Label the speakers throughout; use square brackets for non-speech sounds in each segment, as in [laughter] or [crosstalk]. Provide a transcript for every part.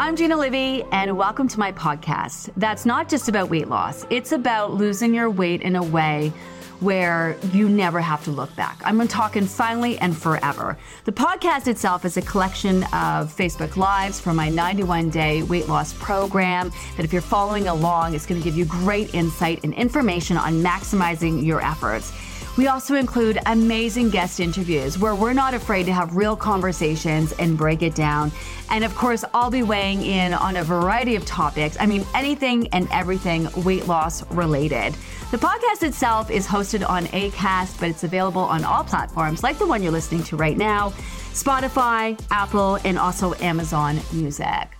Speaker 1: I'm Gina Livy, and welcome to my podcast. That's not just about weight loss, it's about losing your weight in a way where you never have to look back. I'm talking finally and forever. The podcast itself is a collection of Facebook Lives from my 91 day weight loss program that, if you're following along, is going to give you great insight and information on maximizing your efforts. We also include amazing guest interviews where we're not afraid to have real conversations and break it down. And of course, I'll be weighing in on a variety of topics. I mean, anything and everything weight loss related. The podcast itself is hosted on ACAST, but it's available on all platforms like the one you're listening to right now Spotify, Apple, and also Amazon Music.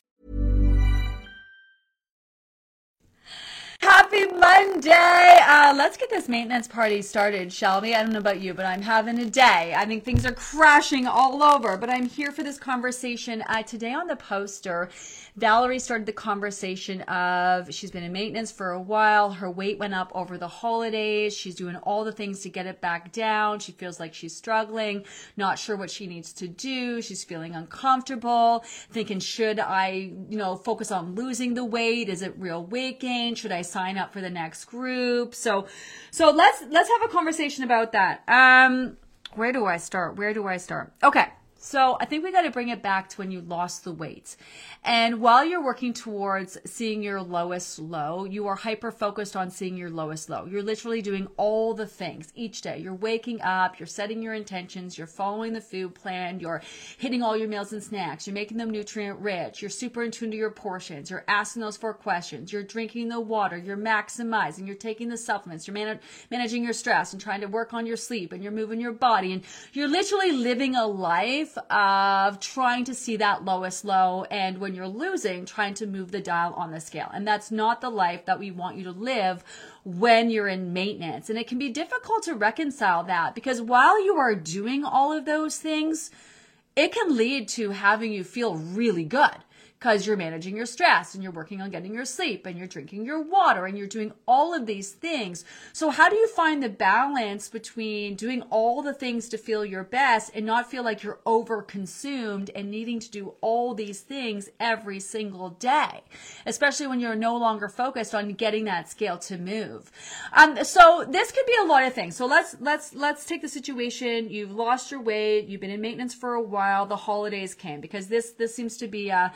Speaker 1: Monday! Uh, let's get this maintenance party started, shall we? I don't know about you, but I'm having a day. I think things are crashing all over, but I'm here for this conversation. Uh, today on the poster, Valerie started the conversation of she's been in maintenance for a while. Her weight went up over the holidays. She's doing all the things to get it back down. She feels like she's struggling, not sure what she needs to do. She's feeling uncomfortable, thinking, should I, you know, focus on losing the weight? Is it real weight gain? Should I sign up for the next group? So, so let's, let's have a conversation about that. Um, where do I start? Where do I start? Okay. So I think we got to bring it back to when you lost the weight. And while you're working towards seeing your lowest low, you are hyper focused on seeing your lowest low. You're literally doing all the things each day. You're waking up, you're setting your intentions, you're following the food plan, you're hitting all your meals and snacks, you're making them nutrient rich, you're super in tune to your portions, you're asking those four questions, you're drinking the water, you're maximizing, you're taking the supplements, you're man- managing your stress and trying to work on your sleep and you're moving your body and you're literally living a life of trying to see that lowest low and when when you're losing, trying to move the dial on the scale. And that's not the life that we want you to live when you're in maintenance. And it can be difficult to reconcile that because while you are doing all of those things, it can lead to having you feel really good because you're managing your stress and you're working on getting your sleep and you're drinking your water and you're doing all of these things. So, how do you find the balance between doing all the things to feel your best and not feel like you're over consumed and needing to do all these things every single day, especially when you're no longer focused on getting that scale to move? Um, so this could be a lot of things. So let's let's let's take the situation. You've lost your weight. You've been in maintenance for a while. The holidays came because this this seems to be a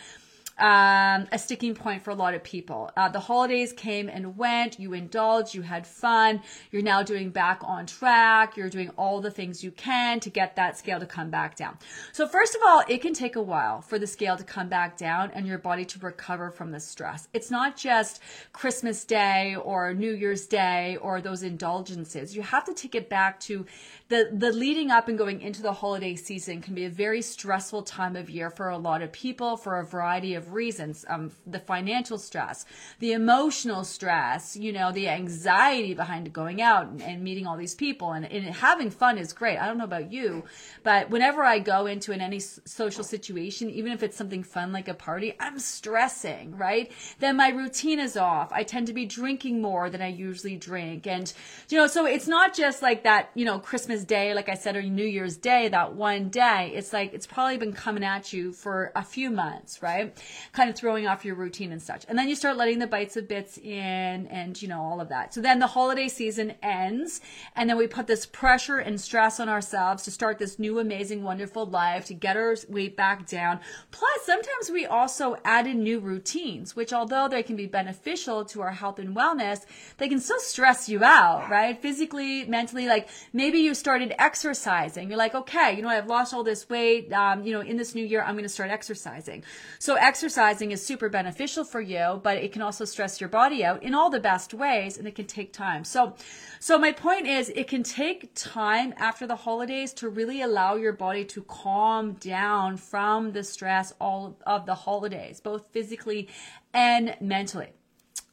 Speaker 1: um, a sticking point for a lot of people. Uh, the holidays came and went. You indulged, you had fun. You're now doing back on track. You're doing all the things you can to get that scale to come back down. So, first of all, it can take a while for the scale to come back down and your body to recover from the stress. It's not just Christmas Day or New Year's Day or those indulgences. You have to take it back to the the leading up and going into the holiday season can be a very stressful time of year for a lot of people for a variety of reasons. Um, the financial stress, the emotional stress, you know, the anxiety behind going out and, and meeting all these people and, and, having fun is great. I don't know about you, but whenever I go into an, any social situation, even if it's something fun like a party, I'm stressing, right? Then my routine is off. I tend to be drinking more than I usually drink. And, you know, so it's not just like that, you know, Christmas Day, like I said, or New Year's Day, that one day, it's like it's probably been coming at you for a few months, right? Kind of throwing off your routine and such. And then you start letting the bites of bits in and, you know, all of that. So then the holiday season ends, and then we put this pressure and stress on ourselves to start this new, amazing, wonderful life, to get our weight back down. Plus, sometimes we also add in new routines, which although they can be beneficial to our health and wellness, they can still stress you out, right? Physically, mentally, like maybe you started exercising. You're like, okay, you know, I've lost all this weight. Um, you know, in this new year, I'm going to start exercising. So exercising is super beneficial for you, but it can also stress your body out in all the best ways and it can take time. So, so my point is it can take time after the holidays to really allow your body to calm down from the stress all of the holidays, both physically and mentally.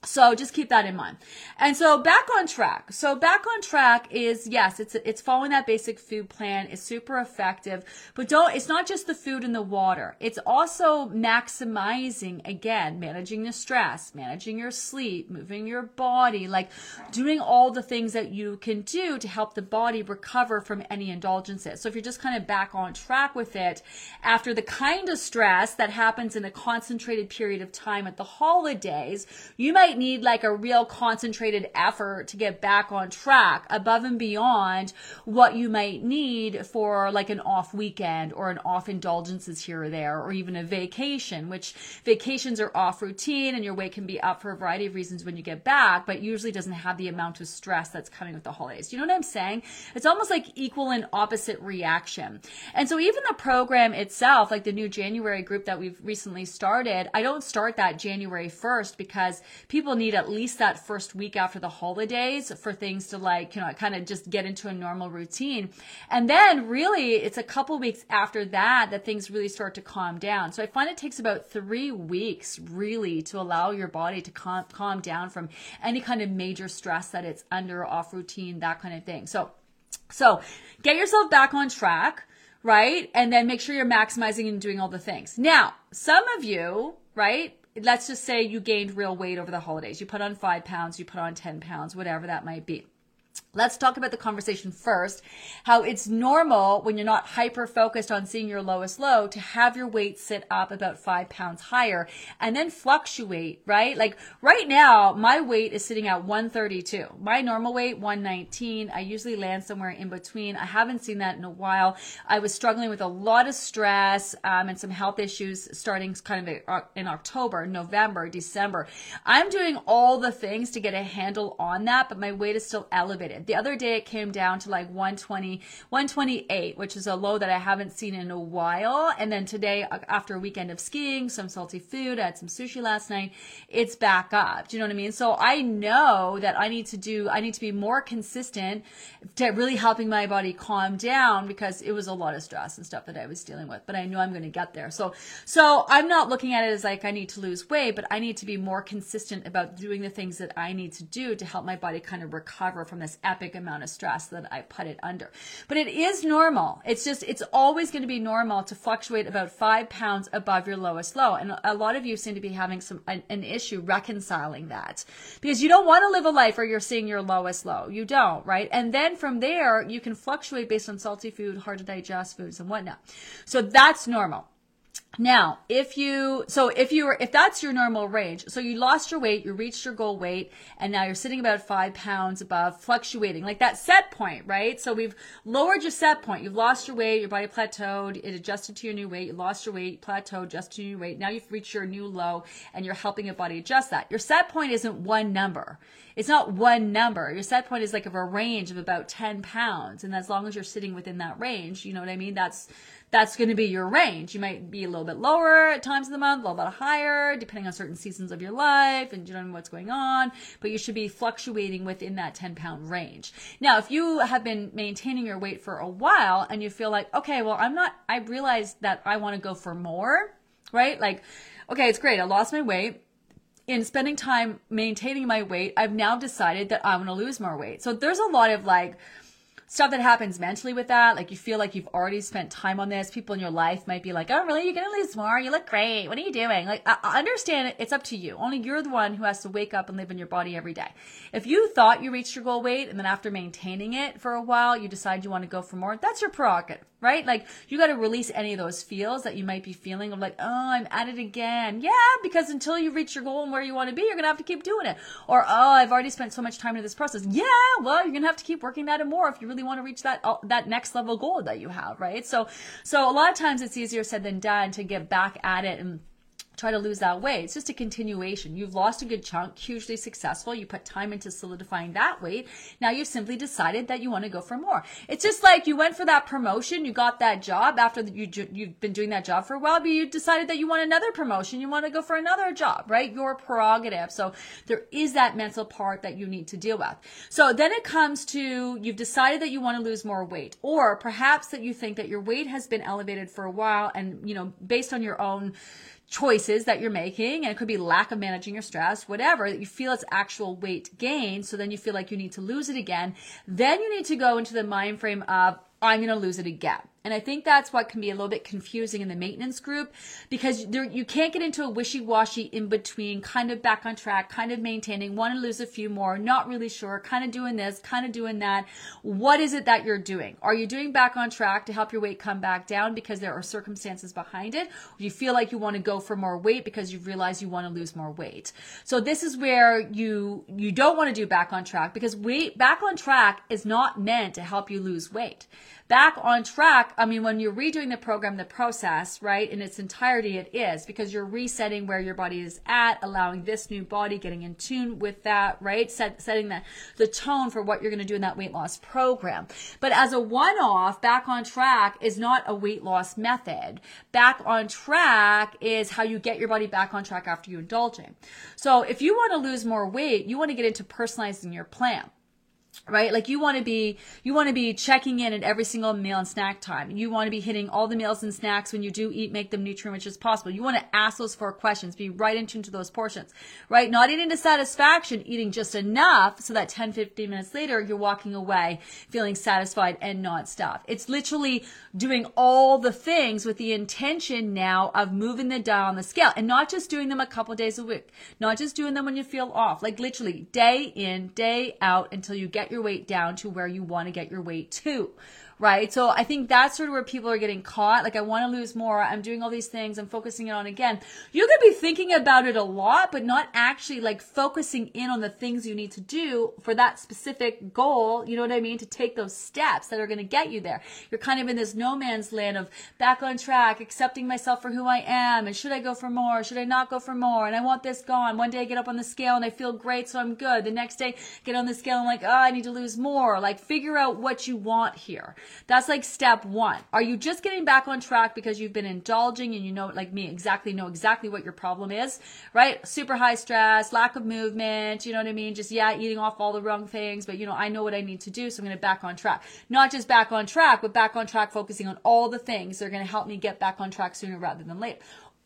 Speaker 1: So just keep that in mind. And so back on track. So back on track is yes, it's it's following that basic food plan. It's super effective, but don't it's not just the food and the water. It's also maximizing again, managing the stress, managing your sleep, moving your body, like doing all the things that you can do to help the body recover from any indulgences. So if you're just kind of back on track with it after the kind of stress that happens in a concentrated period of time at the holidays, you might might need like a real concentrated effort to get back on track above and beyond what you might need for like an off weekend or an off indulgences here or there or even a vacation, which vacations are off routine and your weight can be up for a variety of reasons when you get back, but usually doesn't have the amount of stress that's coming with the holidays. You know what I'm saying? It's almost like equal and opposite reaction. And so even the program itself, like the new January group that we've recently started, I don't start that January 1st because people people need at least that first week after the holidays for things to like, you know, kind of just get into a normal routine. And then really it's a couple weeks after that that things really start to calm down. So I find it takes about three weeks really to allow your body to calm, calm down from any kind of major stress that it's under off routine, that kind of thing. So, so get yourself back on track right? And then make sure you're maximizing and doing all the things. Now, some of you, right? Let's just say you gained real weight over the holidays. You put on five pounds, you put on 10 pounds, whatever that might be. Let's talk about the conversation first. How it's normal when you're not hyper focused on seeing your lowest low to have your weight sit up about five pounds higher and then fluctuate, right? Like right now, my weight is sitting at 132. My normal weight, 119. I usually land somewhere in between. I haven't seen that in a while. I was struggling with a lot of stress um, and some health issues starting kind of in October, November, December. I'm doing all the things to get a handle on that, but my weight is still elevated. The other day it came down to like 120, 128, which is a low that I haven't seen in a while. And then today, uh, after a weekend of skiing, some salty food, I had some sushi last night, it's back up. Do you know what I mean? So I know that I need to do, I need to be more consistent to really helping my body calm down because it was a lot of stress and stuff that I was dealing with, but I know I'm going to get there. So, so I'm not looking at it as like I need to lose weight, but I need to be more consistent about doing the things that I need to do to help my body kind of recover from this epic amount of stress that I put it under. But it is normal. It's just, it's always going to be normal to fluctuate about five pounds above your lowest low. And a lot of you seem to be having some, an, an issue reconciling that because you don't want to live a life where you're seeing your lowest low. You don't, right? And then from there, you can fluctuate based on salty food, hard to digest foods and whatnot. So that's normal. Now, if you, so if you were, if that's your normal range, so you lost your weight, you reached your goal weight, and now you're sitting about five pounds above, fluctuating, like that set point, right? So we've lowered your set point. You've lost your weight, your body plateaued, it adjusted to your new weight, you lost your weight, plateaued, adjusted to your new weight. Now you've reached your new low, and you're helping your body adjust that. Your set point isn't one number. It's not one number. Your set point is like of a range of about 10 pounds. And as long as you're sitting within that range, you know what I mean? That's, that's going to be your range. You might be a little bit lower at times of the month, a little bit higher, depending on certain seasons of your life and you know what's going on, but you should be fluctuating within that 10 pound range. Now, if you have been maintaining your weight for a while and you feel like, okay, well, I'm not, I realize that I want to go for more, right? Like, okay, it's great. I lost my weight in spending time maintaining my weight, I've now decided that I want to lose more weight. So there's a lot of like stuff that happens mentally with that. Like you feel like you've already spent time on this. People in your life might be like, "Oh, really? You're gonna lose more? You look great. What are you doing?" Like, I understand. It's up to you. Only you're the one who has to wake up and live in your body every day. If you thought you reached your goal weight and then after maintaining it for a while, you decide you want to go for more, that's your prerogative right? Like you got to release any of those feels that you might be feeling of like, oh, I'm at it again. Yeah, because until you reach your goal and where you want to be, you're going to have to keep doing it. Or, oh, I've already spent so much time in this process. Yeah, well, you're going to have to keep working that and more if you really want to reach that, uh, that next level goal that you have, right? So, so a lot of times it's easier said than done to get back at it and try to lose that weight. It's just a continuation. You've lost a good chunk, hugely successful. You put time into solidifying that weight. Now you've simply decided that you want to go for more. It's just like you went for that promotion, you got that job after you you've been doing that job for a while, but you decided that you want another promotion, you want to go for another job, right? Your prerogative. So there is that mental part that you need to deal with. So then it comes to you've decided that you want to lose more weight, or perhaps that you think that your weight has been elevated for a while, and you know based on your own choices that you're making, and it could be lack of managing your stress, whatever, that you feel it's actual weight gain. So then you feel like you need to lose it again. Then you need to go into the mind frame of, I'm going to lose it again. And I think that's what can be a little bit confusing in the maintenance group because there, you can't get into a wishy-washy in between, kind of back on track, kind of maintaining, want to lose a few more, not really sure, kind of doing this, kind of doing that. What is it that you're doing? Are you doing back on track to help your weight come back down because there are circumstances behind it? You feel like you want to go for more weight because you've realized you want to lose more weight. So this is where you you don't want to do back on track because weight back on track is not meant to help you lose weight back on track, I mean, when you're redoing the program, the process, right, in its entirety, it is because you're resetting where your body is at, allowing this new body, getting in tune with that, right, Set, setting the, the tone for what you're going to do in that weight loss program. But as a one off, back on track is not a weight loss method. Back on track is how you get your body back on track after you indulging. So if you want to lose more weight, you want to get into personalizing your plan right? Like you want to be you want to be checking in at every single meal and snack time. You want to be hitting all the meals and snacks when you do eat make them nutrient rich as possible. You want to ask those four questions be right in tune to those portions right? Not eating to satisfaction eating just enough so that 10 15 minutes later you're walking away feeling satisfied and not stuffed it's literally doing all the things with the intention now of moving the dial on the scale and not just doing them a couple days a week not just doing them when you feel off. Like literally day in day out until you get your weight down to where you want to get your weight to right? So I think that's sort of where people are getting caught. Like, I want to lose more. I'm doing all these things. I'm focusing it on again. You could be thinking about it a lot, but not actually like focusing in on the things you need to do for that specific goal. You know what I mean? To take those steps that are going to get you there. You're kind of in this no man's land of back on track, accepting myself for who I am. And should I go for more? Should I not go for more? And I want this gone. One day I get up on the scale and I feel great, so I'm good. The next day, get on the scale and I'm like, oh, I need to lose more. Like, figure out what you want here. That's like step one. Are you just getting back on track because you've been indulging and you know, like me, exactly know exactly what your problem is, right? Super high stress, lack of movement, you know what I mean? Just, yeah, eating off all the wrong things, but you know, I know what I need to do, so I'm going to back on track. Not just back on track, but back on track focusing on all the things that are going to help me get back on track sooner rather than later.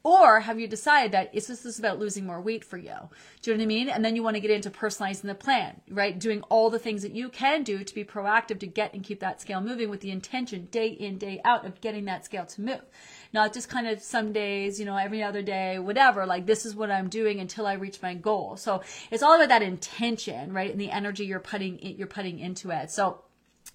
Speaker 1: Or have you decided that it's just about losing more weight for you? Do you know what I mean? And then you want to get into personalizing the plan, right? Doing all the things that you can do to be proactive to get and keep that scale moving with the intention day in, day out of getting that scale to move. Not just kind of some days, you know, every other day, whatever, like this is what I'm doing until I reach my goal. So it's all about that intention, right? And the energy you're putting, you're putting into it. So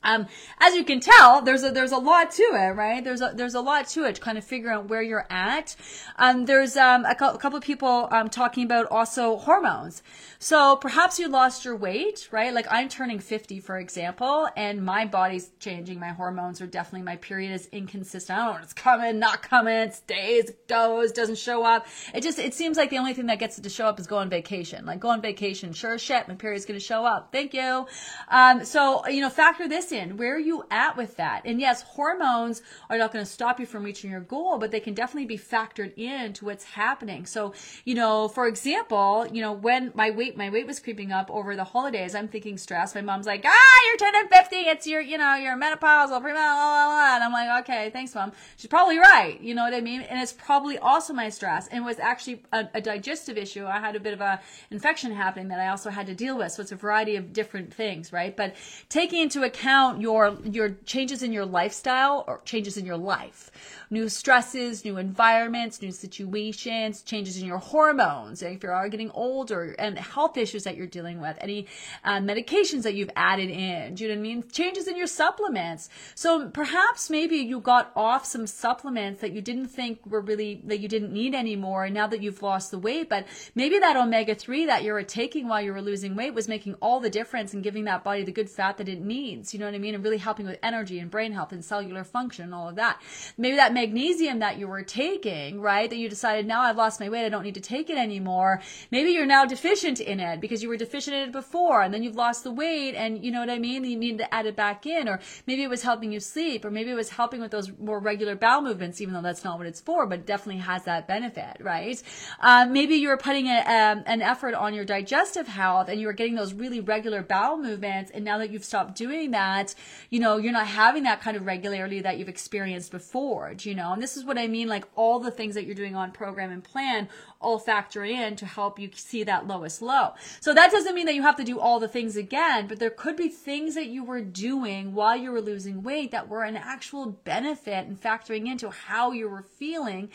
Speaker 1: um, as you can tell, there's a there's a lot to it, right? There's a there's a lot to it. To kind of figure out where you're at. Um, there's um, a, co- a couple of people um, talking about also hormones. So perhaps you lost your weight, right? Like I'm turning 50, for example, and my body's changing. My hormones are definitely my period is inconsistent. I don't know when it's coming, not coming, stays, goes, doesn't show up. It just it seems like the only thing that gets it to show up is go on vacation. Like go on vacation, sure as shit, my period's gonna show up. Thank you. Um, so you know, factor this Where are you at with that? And yes, hormones are not going to stop you from reaching your goal, but they can definitely be factored into what's happening. So, you know, for example, you know, when my weight, my weight was creeping up over the holidays, I'm thinking stress. My mom's like, ah, you're turning 50. It's your, you know, your menopausal, premenopausal, and I'm like, okay, thanks, mom. She's probably right. You know what I mean? And it's probably also my stress and was actually a, a digestive issue. I had a bit of a infection happening that I also had to deal with. So it's a variety of different things, right? But taking into account your your changes in your lifestyle or changes in your life. New stresses new environments new situations changes in your hormones. If you are getting older and health issues that you're dealing with any uh, medications that you've added in do you know what i mean? Changes in your supplements. So perhaps maybe you got off some supplements that you didn't think were really that you didn't need anymore and now that you've lost the weight but maybe that omega-3 that you were taking while you were losing weight was making all the difference and giving that body the good fat that it needs. You know what I mean? And really helping with energy and brain health and cellular function and all of that. Maybe that magnesium that you were taking, right? That you decided now I've lost my weight, I don't need to take it anymore. Maybe you're now deficient in it because you were deficient in it before and then you've lost the weight and you know what I mean? You need to add it back in or maybe it was helping you sleep or maybe it was helping with those more regular bowel movements, even though that's not what it's for, but it definitely has that benefit, right? Um, maybe you were putting a, um, an effort on your digestive health and you were getting those really regular bowel movements and now that you've stopped doing that, that, you know, you're not having that kind of regularity that you've experienced before, you know? And this is what I mean, like all the things that you're doing on program and plan all factor in to help you see that lowest low. So that doesn't mean that you have to do all the things again, but there could be things that you were doing while you were losing weight that were an actual benefit and factoring into how you were feeling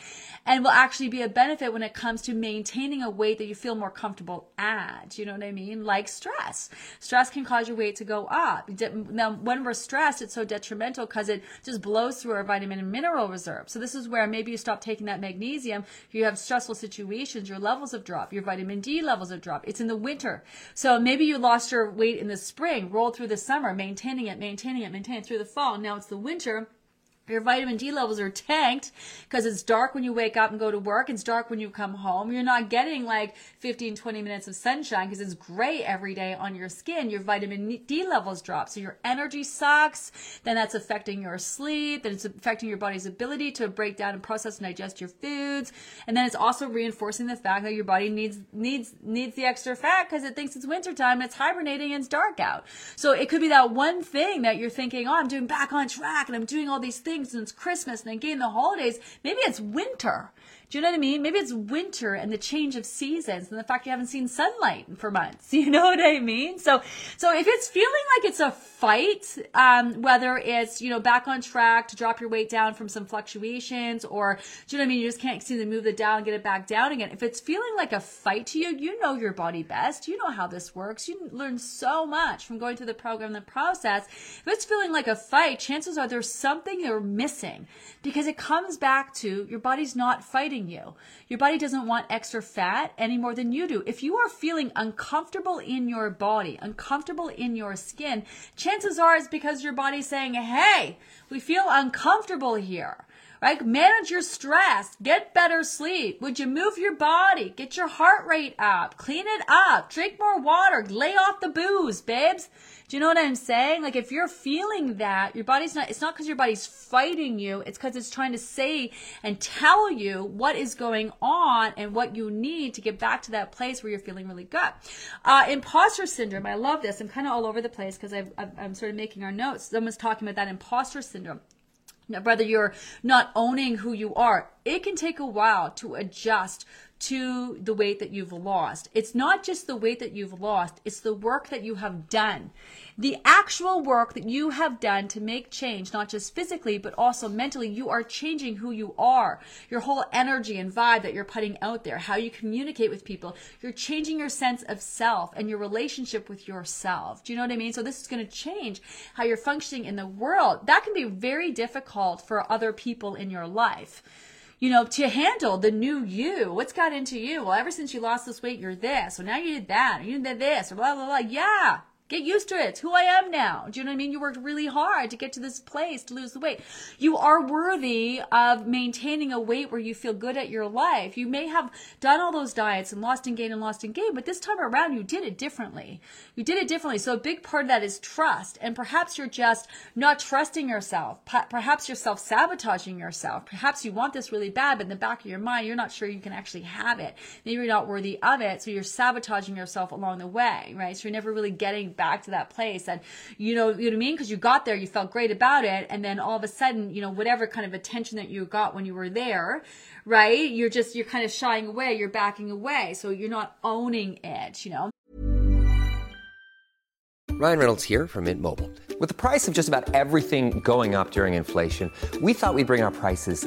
Speaker 1: and will actually be a benefit when it comes to maintaining a weight that you feel more comfortable at. You know what I mean? Like stress. Stress can cause your weight to go up. Now, when we're stressed, it's so detrimental because it just blows through our vitamin and mineral reserve. So this is where maybe you stop taking that magnesium. If you have stressful situations, your levels have dropped, your vitamin D levels have dropped. It's in the winter. So maybe you lost your weight in the spring, rolled through the summer, maintaining it, maintaining it, maintaining it through the fall. Now it's the winter your vitamin D levels are tanked because it's dark when you wake up and go to work. It's dark when you come home. You're not getting like 15, 20 minutes of sunshine because it's gray every day on your skin. Your vitamin D levels drop. So your energy sucks. Then that's affecting your sleep. Then it's affecting your body's ability to break down and process and digest your foods. And then it's also reinforcing the fact that your body needs, needs, needs the extra fat because it thinks it's wintertime and it's hibernating and it's dark out. So it could be that one thing that you're thinking, oh, I'm doing back on track and I'm doing all these things things and it's Christmas and again the holidays. Maybe it's winter. Do you know what I mean? Maybe it's winter and the change of seasons and the fact you haven't seen sunlight for months. [laughs] You know what I mean? So, so if it's feeling like it's a fight, um, whether it's, you know, back on track to drop your weight down from some fluctuations or, do you know what I mean? You just can't seem to move the down, and get it back down again. If it's feeling like a fight to you, you know your body best. You know how this works. You learn so much from going through the program, the process. If it's feeling like a fight, chances are there's something you're missing because it comes back to your body's not fighting you. Your body doesn't want extra fat any more than you do. If you are feeling uncomfortable in your body, uncomfortable in your skin, chances are it's because your body's saying, hey, we feel uncomfortable here right? Manage your stress, get better sleep. Would you move your body? Get your heart rate up, clean it up, drink more water, lay off the booze, babes. Do you know what I'm saying? Like if you're feeling that, your body's not, it's not because your body's fighting you. It's because it's trying to say and tell you what is going on and what you need to get back to that place where you're feeling really good. Uh, imposter syndrome. I love this. I'm kind of all over the place because i've i'm sort of making our notes. Someone's talking about that imposter syndrome. Whether you're not owning who you are, it can take a while to adjust to the weight that you've lost. It's not just the weight that you've lost, it's the work that you have done. The actual work that you have done to make change, not just physically, but also mentally, you are changing who you are. Your whole energy and vibe that you're putting out there, how you communicate with people, you're changing your sense of self and your relationship with yourself. Do you know what I mean? So this is going to change how you're functioning in the world. That can be very difficult for other people in your life you know, to handle the new you. What's got into you? Well, ever since you lost this weight, you're this. So now you did that. You did this. Blah, blah, blah. Yeah. Get used to it. It's who I am now. Do you know what I mean? You worked really hard to get to this place to lose the weight. You are worthy of maintaining a weight where you feel good at your life. You may have done all those diets and lost and gained and lost and gained, but this time around you did it differently. You did it differently. So a big part of that is trust. And perhaps you're just not trusting yourself. Perhaps you're self sabotaging yourself. Perhaps you want this really bad, but in the back of your mind, you're not sure you can actually have it. Maybe you're not worthy of it. So you're sabotaging yourself along the way, right? So you're never really getting back to that place. And you know, you know what I mean? Because you got there, you felt great about it. And then all of a sudden, you know, whatever kind of attention that you got when you were there, right? You're just, you're kind of shying away, you're backing away. So you're not owning it, you know?
Speaker 2: Ryan Reynolds here from Mint Mobile. With the price of just about everything going up during inflation, we thought we'd bring our prices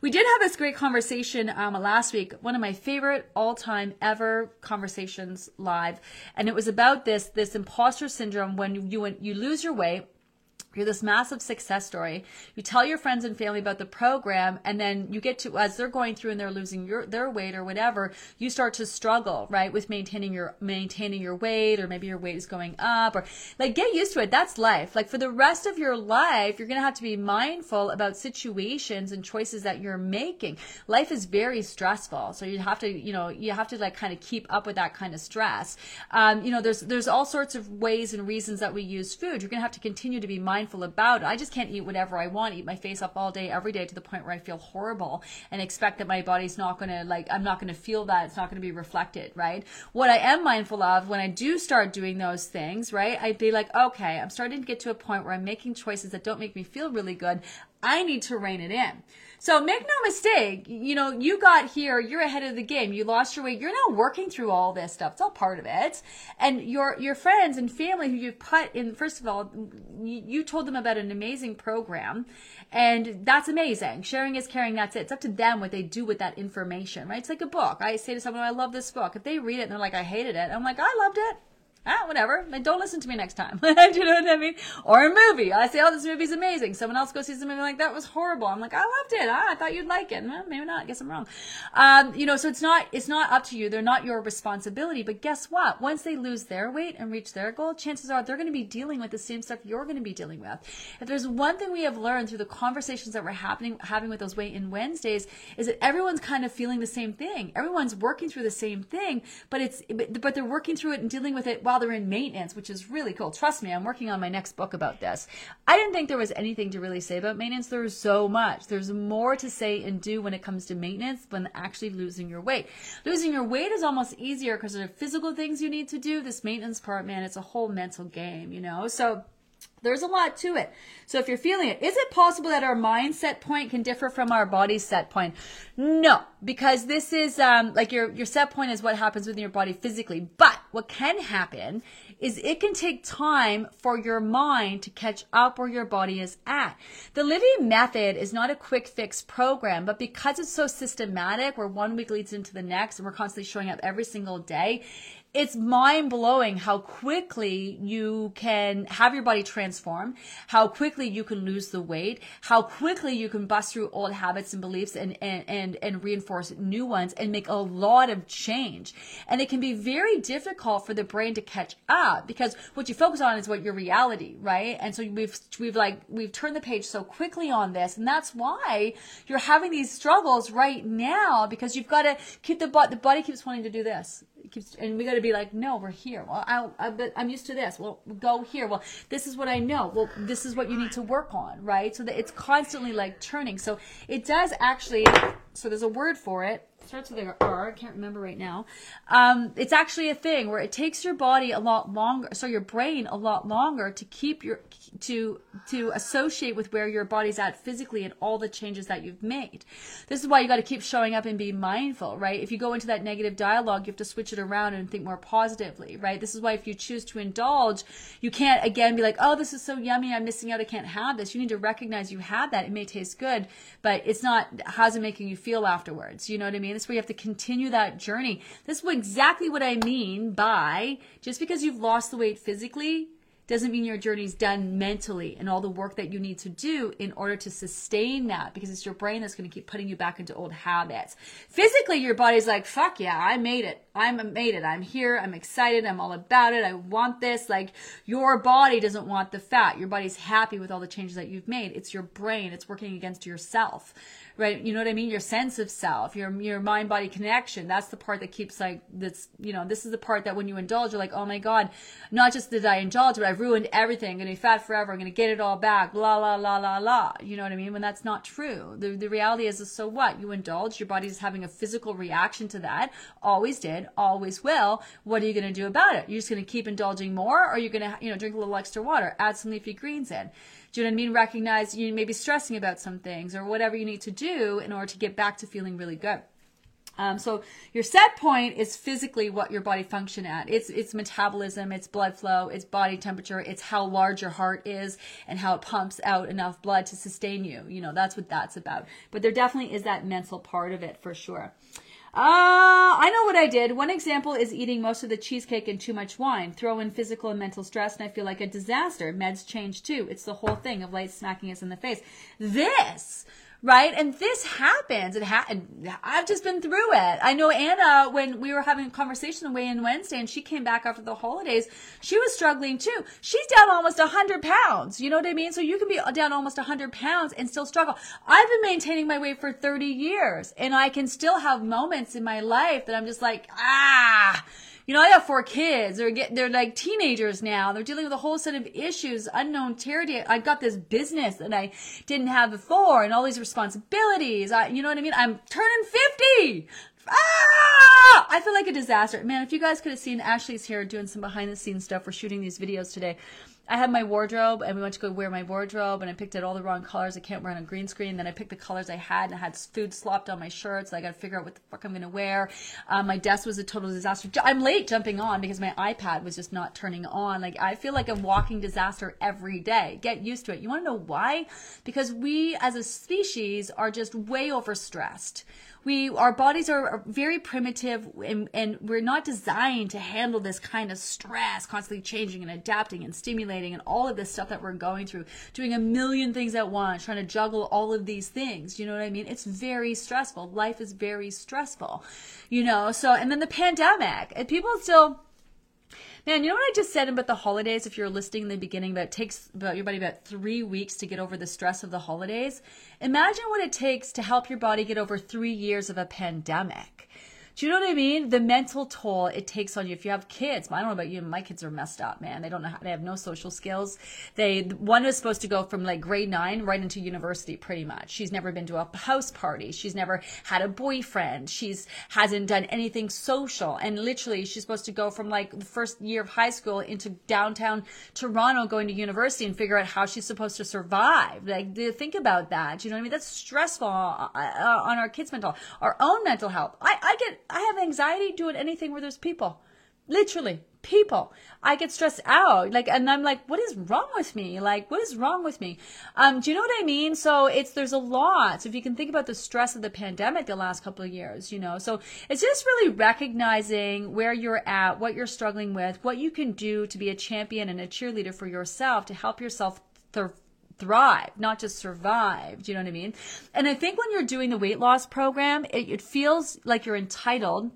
Speaker 1: We did have this great conversation um, last week, one of my favorite all-time ever conversations live, and it was about this this imposter syndrome when you you lose your weight you're this massive success story. You tell your friends and family about the program, and then you get to as they're going through and they're losing your their weight or whatever, you start to struggle, right, with maintaining your maintaining your weight, or maybe your weight is going up, or like get used to it. That's life. Like for the rest of your life, you're gonna have to be mindful about situations and choices that you're making. Life is very stressful, so you have to, you know, you have to like kind of keep up with that kind of stress. Um, you know, there's there's all sorts of ways and reasons that we use food. You're gonna have to continue to be mindful mindful about it. I just can't eat whatever I want, eat my face up all day, every day to the point where I feel horrible and expect that my body's not going to, like, I'm not going to feel that. It's not going to be reflected, right? What I am mindful of when I do start doing those things, right? I'd be like, okay, I'm starting to get to a point where I'm making choices that don't make me feel really good. I need to rein it in. So make no mistake, you know, you got here, you're ahead of the game. You lost your weight. You're now working through all this stuff. It's all part of it. And your your friends and family who you've put in first of all, you, you told them about an amazing program and that's amazing. Sharing is caring, that's it. It's up to them what they do with that information, right? It's like a book. I say to someone, oh, I love this book. If they read it and they're like, I hated it, I'm like, I loved it ah, whatever. Don't listen to me next time. [laughs] Do you know what I mean? Or a movie. I say, oh, this movie's amazing. Someone else goes see the movie like that was horrible. I'm like, I loved it. Ah, I thought you'd like it. Well, maybe not. I guess I'm wrong. Um, you know, so it's not it's not up to you. They're not your responsibility. But guess what? Once they lose their weight and reach their goal, chances are they're going to be dealing with the same stuff you're going to be dealing with. If there's one thing we have learned through the conversations that we're happening having with those weight In Wednesdays, is that everyone's kind of feeling the same thing. Everyone's working through the same thing, but it's but they're working through it and dealing with it while they're in maintenance which is really cool. Trust me, I'm working on my next book about this. I didn't think there was anything to really say about maintenance. There's so much. There's more to say and do when it comes to maintenance than actually losing your weight. Losing your weight is almost easier because there are physical things you need to do. This maintenance part, man, it's a whole mental game, you know? So, there's a lot to it. So if you're feeling it, is it possible that our mindset point can differ from our body set point? No, because this is um, like your your set point is what happens within your body physically. But what can happen is it can take time for your mind to catch up where your body is at. The Livy method is not a quick fix program, but because it's so systematic, where one week leads into the next and we're constantly showing up every single day, it's mind blowing how quickly you can have your body transform, how quickly you can lose the weight, how quickly you can bust through old habits and beliefs and, and, and, and reinforce new ones and make a lot of change. And it can be very difficult for the brain to catch up because what you focus on is what your reality, right? And so we've, we've like, we've turned the page so quickly on this. And that's why you're having these struggles right now because you've got to keep the, the body keeps wanting to do this keeps, and we got to be like, no, we're here. Well, I, I, but I'm used to this. Well, go here. Well, this is what I know. Well, this is what you need to work on, right? So that it's constantly like turning. So it does actually. So there's a word for it starts with a R. I can't remember right now. Um, it's actually a thing where it takes your body a lot longer, so your brain a lot longer to keep your to to associate with where your body's at physically and all the changes that you've made. This is why you got to keep showing up and be mindful, right? If you go into that negative dialogue, you have to switch it around and think more positively, right? This is why if you choose to indulge, you can't again be like, "Oh, this is so yummy. I'm missing out. I can't have this." You need to recognize you had that. It may taste good, but it's not. How's it making you feel afterwards? You know what I mean? This is where you have to continue that journey. This is exactly what I mean by just because you've lost the weight physically doesn't mean your journey's done mentally and all the work that you need to do in order to sustain that because it's your brain that's going to keep putting you back into old habits. Physically, your body's like, fuck yeah, I made it. I'm made it. I'm here. I'm excited. I'm all about it. I want this. Like your body doesn't want the fat. Your body's happy with all the changes that you've made. It's your brain. It's working against yourself right? You know what I mean? Your sense of self, your your mind body connection. That's the part that keeps like that's you know this is the part that when you indulge, you're like, oh my god, not just did I indulge, but I've ruined everything. I'm gonna be fat forever. I'm gonna get it all back. La la la la la. You know what I mean? When that's not true. The the reality is, is so what? You indulge. Your body's having a physical reaction to that. Always did. Always will. What are you gonna do about it? You're just gonna keep indulging more, or you're gonna you know drink a little extra water, add some leafy greens in. Do you know what I mean? Recognize you may be stressing about some things or whatever you need to do in order to get back to feeling really good. Um, so your set point is physically what your body function at. It's it's metabolism, it's blood flow, it's body temperature, it's how large your heart is and how it pumps out enough blood to sustain you. You know, that's what that's about. But there definitely is that mental part of it for sure. Uh, I know what I did. One example is eating most of the cheesecake and too much wine. Throw in physical and mental stress, and I feel like a disaster. Meds change too. It's the whole thing of light smacking us in the face. This right? And this happens. It ha- I've just been through it. I know Anna, when we were having a conversation away in Wednesday and she came back after the holidays, she was struggling too. She's down almost 100 pounds. You know what I mean? So you can be down almost 100 pounds and still struggle. I've been maintaining my weight for 30 years and I can still have moments in my life that I'm just like, ah, you know, I have four kids. They're get, they're like teenagers now. They're dealing with a whole set of issues, unknown territory. I've got this business that I didn't have before, and all these responsibilities. I, you know what I mean? I'm turning fifty. Ah! I feel like a disaster. Man, if you guys could have seen Ashley's here doing some behind the scenes stuff. We're shooting these videos today. I had my wardrobe and we went to go wear my wardrobe and I picked out all the wrong colors. I can't wear on a green screen. Then I picked the colors I had and I had food slopped on my shirts. So I got to figure out what the fuck I'm going to wear. Um, my desk was a total disaster. I'm late jumping on because my iPad was just not turning on. Like I feel like a walking disaster every day. Get used to it. You want to know why? Because we as a species are just way overstressed we our bodies are very primitive and, and we're not designed to handle this kind of stress constantly changing and adapting and stimulating and all of this stuff that we're going through doing a million things at once trying to juggle all of these things. You know what i mean? It's very stressful. Life is very stressful you know? So and then the pandemic and people still Man, you know what I just said about the holidays? If you're listening in the beginning, that it takes about your body about three weeks to get over the stress of the holidays. Imagine what it takes to help your body get over three years of a pandemic. Do you know what I mean? The mental toll it takes on you. If you have kids, I don't know about you, my kids are messed up, man. They don't know how, they have no social skills. They, one is supposed to go from like grade nine right into university pretty much. She's never been to a house party. She's never had a boyfriend. She's hasn't done anything social. And literally she's supposed to go from like the first year of high school into downtown Toronto going to university and figure out how she's supposed to survive. Like think about that. You know what I mean? That's stressful uh, uh, on our kids' mental, our own mental health. I, I get I have anxiety doing anything where there's people. Literally, people. I get stressed out. Like, and I'm like, what is wrong with me? Like, what is wrong with me? Um, do you know what I mean? So it's, there's a lot. So if you can think about the stress of the pandemic the last couple of years, you know, so it's just really recognizing where you're at, what you're struggling with, what you can do to be a champion and a cheerleader for yourself to help yourself thrive, not just survive. Do you know what I mean? And I think when you're doing the weight loss program, it, it feels like you're entitled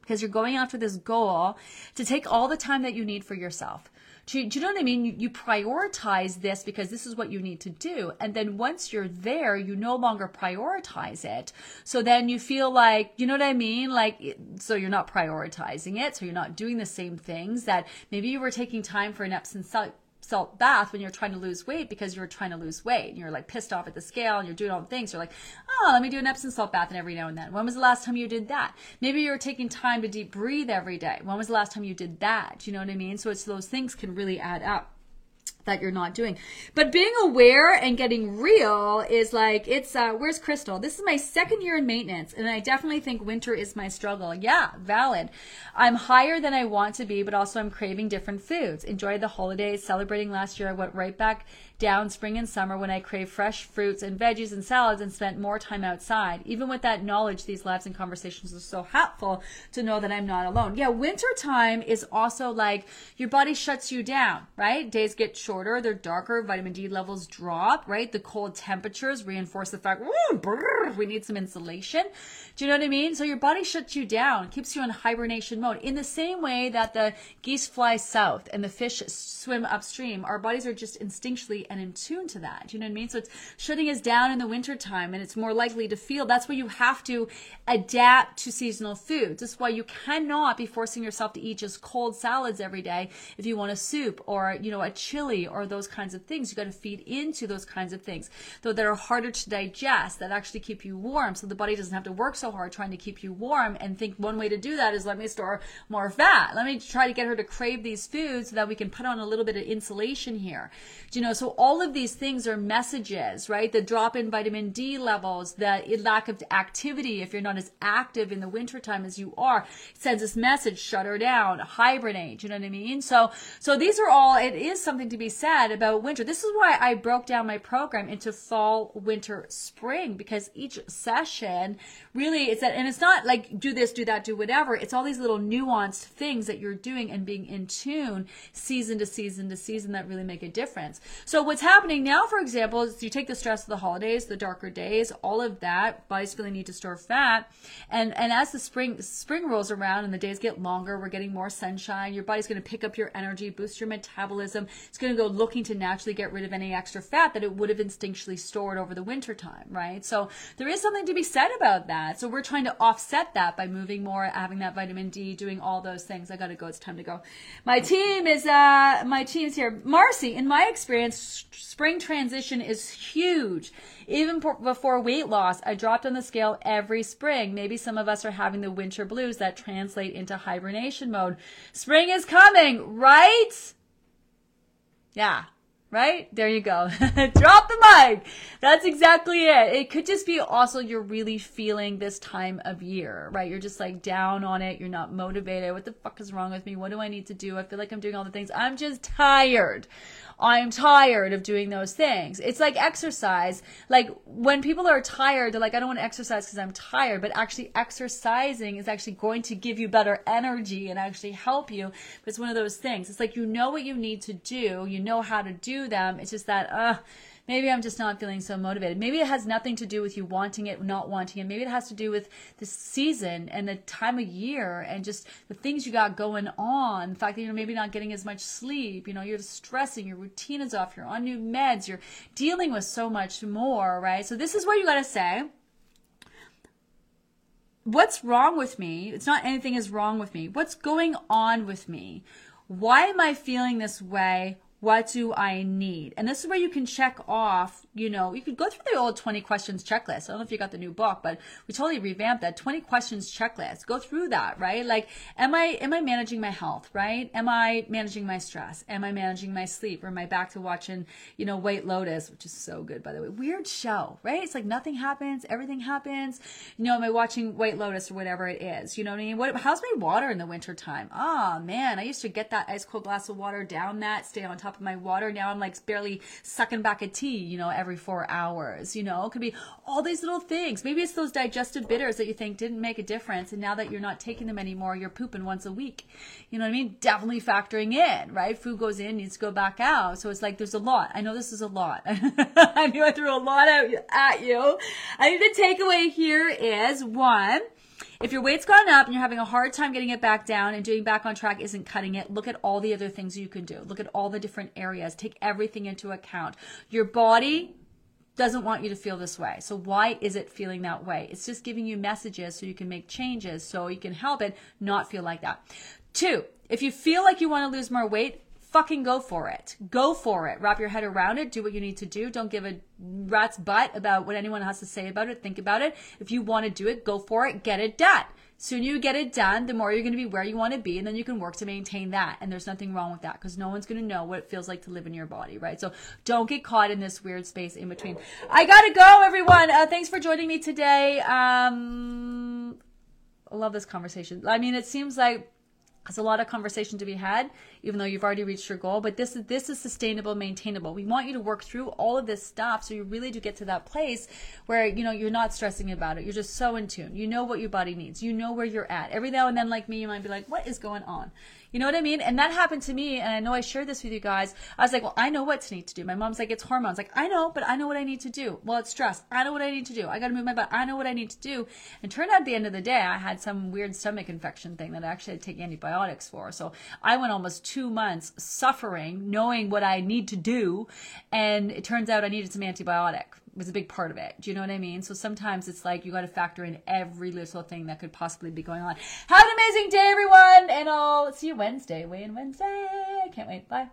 Speaker 1: because you're going after this goal to take all the time that you need for yourself. Do you, do you, know what I mean? You, you, prioritize this because this is what you need to do. And then once you're there, you no longer prioritize it. So then you feel like, you know what I mean? Like, so you're not prioritizing it. So you're not doing the same things that maybe you were taking time for an Epsom salt salt bath when you're trying to lose weight because you're trying to lose weight and you're like pissed off at the scale and you're doing all the things. You're like, oh, let me do an Epsom salt bath and every now and then. When was the last time you did that? Maybe you're taking time to deep breathe every day. When was the last time you did that? You know what I mean? So it's those things can really add up that you're not doing. But being aware and getting real is like it's uh where's Crystal? This is my second year in maintenance and I definitely think winter is my struggle. Yeah, valid. I'm higher than I want to be, but also I'm craving different foods. Enjoyed the holidays, celebrating last year. I went right back down spring and summer when I crave fresh fruits and veggies and salads and spent more time outside. Even with that knowledge, these lives and conversations are so helpful to know that I'm not alone. Yeah, winter time is also like your body shuts you down, right? Days get shorter, they're darker, vitamin D levels drop, right? The cold temperatures reinforce the fact, we need some insulation. Do you know what I mean? So your body shuts you down, keeps you in hibernation mode. In the same way that the geese fly south and the fish swim upstream, our bodies are just instinctually and in tune to that. You know what I mean? So it's shutting us down in the wintertime and it's more likely to feel. That's why you have to adapt to seasonal foods. That's why you cannot be forcing yourself to eat just cold salads every day if you want a soup or, you know, a chili or those kinds of things. You got to feed into those kinds of things, though that are harder to digest, that actually keep you warm so the body doesn't have to work so hard trying to keep you warm and think one way to do that is let me store more fat. Let me try to get her to crave these foods so that we can put on a little bit of insulation here. Do You know, so all of these things are messages, right? The drop in vitamin D levels, the lack of activity, if you're not as active in the wintertime as you are, sends this message, shut her down, hibernate, you know what I mean? So, so these are all, it is something to be said about winter. This is why I broke down my program into fall, winter, spring, because each session really it's that, and it's not like do this, do that, do whatever. It's all these little nuanced things that you're doing and being in tune season to season to season that really make a difference. So what's happening now, for example, is you take the stress of the holidays, the darker days, all of that, body's feeling need to store fat. And, and as the spring, spring rolls around and the days get longer, we're getting more sunshine. Your body's going to pick up your energy, boost your metabolism. It's going to go looking to naturally get rid of any extra fat that it would have instinctually stored over the winter time, right? So there is something to be said about that. So we're trying to offset that by moving more, having that vitamin D, doing all those things. I got to go. It's time to go. My team is, uh, my team's here. Marcy, in my experience, spring transition is huge. Even before weight loss, I dropped on the scale every spring. Maybe some of us are having the winter blues that translate into hibernation mode. Spring is coming, right? Yeah, right? There you go. [laughs] Drop the mic. That's exactly it. It could just be also you're really feeling this time of year, right? You're just like down on it. You're not motivated. What the fuck is wrong with me? What do I need to do? I feel like I'm doing all the things. I'm just tired. I'm tired of doing those things. It's like exercise. Like when people are tired, they're like, I don't want to exercise because I'm tired. But actually, exercising is actually going to give you better energy and actually help you. But it's one of those things. It's like you know what you need to do, you know how to do them. It's just that, uh, maybe I'm just not feeling so motivated. Maybe it has nothing to do with you wanting it, not wanting it. Maybe it has to do with the season and the time of year and just the things you got going on. The fact that you're maybe not getting as much sleep, you know, you're stressing, your routine is off, you're on new meds, you're dealing with so much more, right? So this is what you got to say. What's wrong with me? It's not anything is wrong with me. What's going on with me? Why am I feeling this way? What do I need? And this is where you can check off, you know, you could go through the old 20 questions checklist. I don't know if you got the new book, but we totally revamped that 20 questions checklist. Go through that, right? Like, am I, am I managing my health, right? Am I managing my stress? Am I managing my sleep? Or am I back to watching, you know, White Lotus, which is so good, by the way. Weird show, right? It's like nothing happens, everything happens. You know, am I watching White Lotus or whatever it is? You know what I mean? What, how's my water in the wintertime? Oh man, I used to get that ice cold glass of water down that, stay on top my water. Now I'm like barely sucking back a tea, you know, every four hours. You know, it could be all these little things. Maybe it's those digestive bitters that you think didn't make a difference. And now that you're not taking them anymore, you're pooping once a week. You know what I mean? Definitely factoring in, right? Food goes in, needs to go back out. So it's like there's a lot. I know this is a lot. [laughs] I knew I threw a lot out at you. I think the takeaway here is one, if your weight's gone up and you're having a hard time getting it back down and doing back on track isn't cutting it, look at all the other things you can do. Look at all the different areas. Take everything into account. Your body doesn't want you to feel this way. So why is it feeling that way? It's just giving you messages so you can make changes so you can help it not feel like that. Two, if you feel like you want to lose more weight, fucking go for it. Go for it. Wrap your head around it. Do what you need to do. Don't give a rat's butt about what anyone has to say about it. Think about it. If you want to do it, go for it. Get it done. Soon you get it done, the more you're going to be where you want to be, and then you can work to maintain that. And there's nothing wrong with that because no one's going to know what it feels like to live in your body, right? So don't get caught in this weird space in between. I gotta go, everyone. Uh, thanks for joining me today. Um, I love this conversation. I mean, it seems like there's a lot of conversation to be had even though you've already reached your goal but this is this is sustainable maintainable we want you to work through all of this stuff so you really do get to that place where you know you're not stressing about it you're just so in tune you know what your body needs you know where you're at every now and then like me you might be like what is going on you know what I mean? And that happened to me. And I know I shared this with you guys. I was like, well, I know what to need to do. My mom's like, it's hormones. Like, I know, but I know what I need to do. Well, it's stress. I know what I need to do. I got to move my butt. I know what I need to do. And turned out at the end of the day, I had some weird stomach infection thing that I actually had to take antibiotics for. So I went almost two months suffering, knowing what I need to do. And it turns out I needed some antibiotic It was a big part of it. Do you know what I mean? So sometimes it's like you got to factor in every little thing that could possibly be going on. Have an amazing day, everyone, and I'll see you Wednesday. In Wednesday. Can't wait. Bye.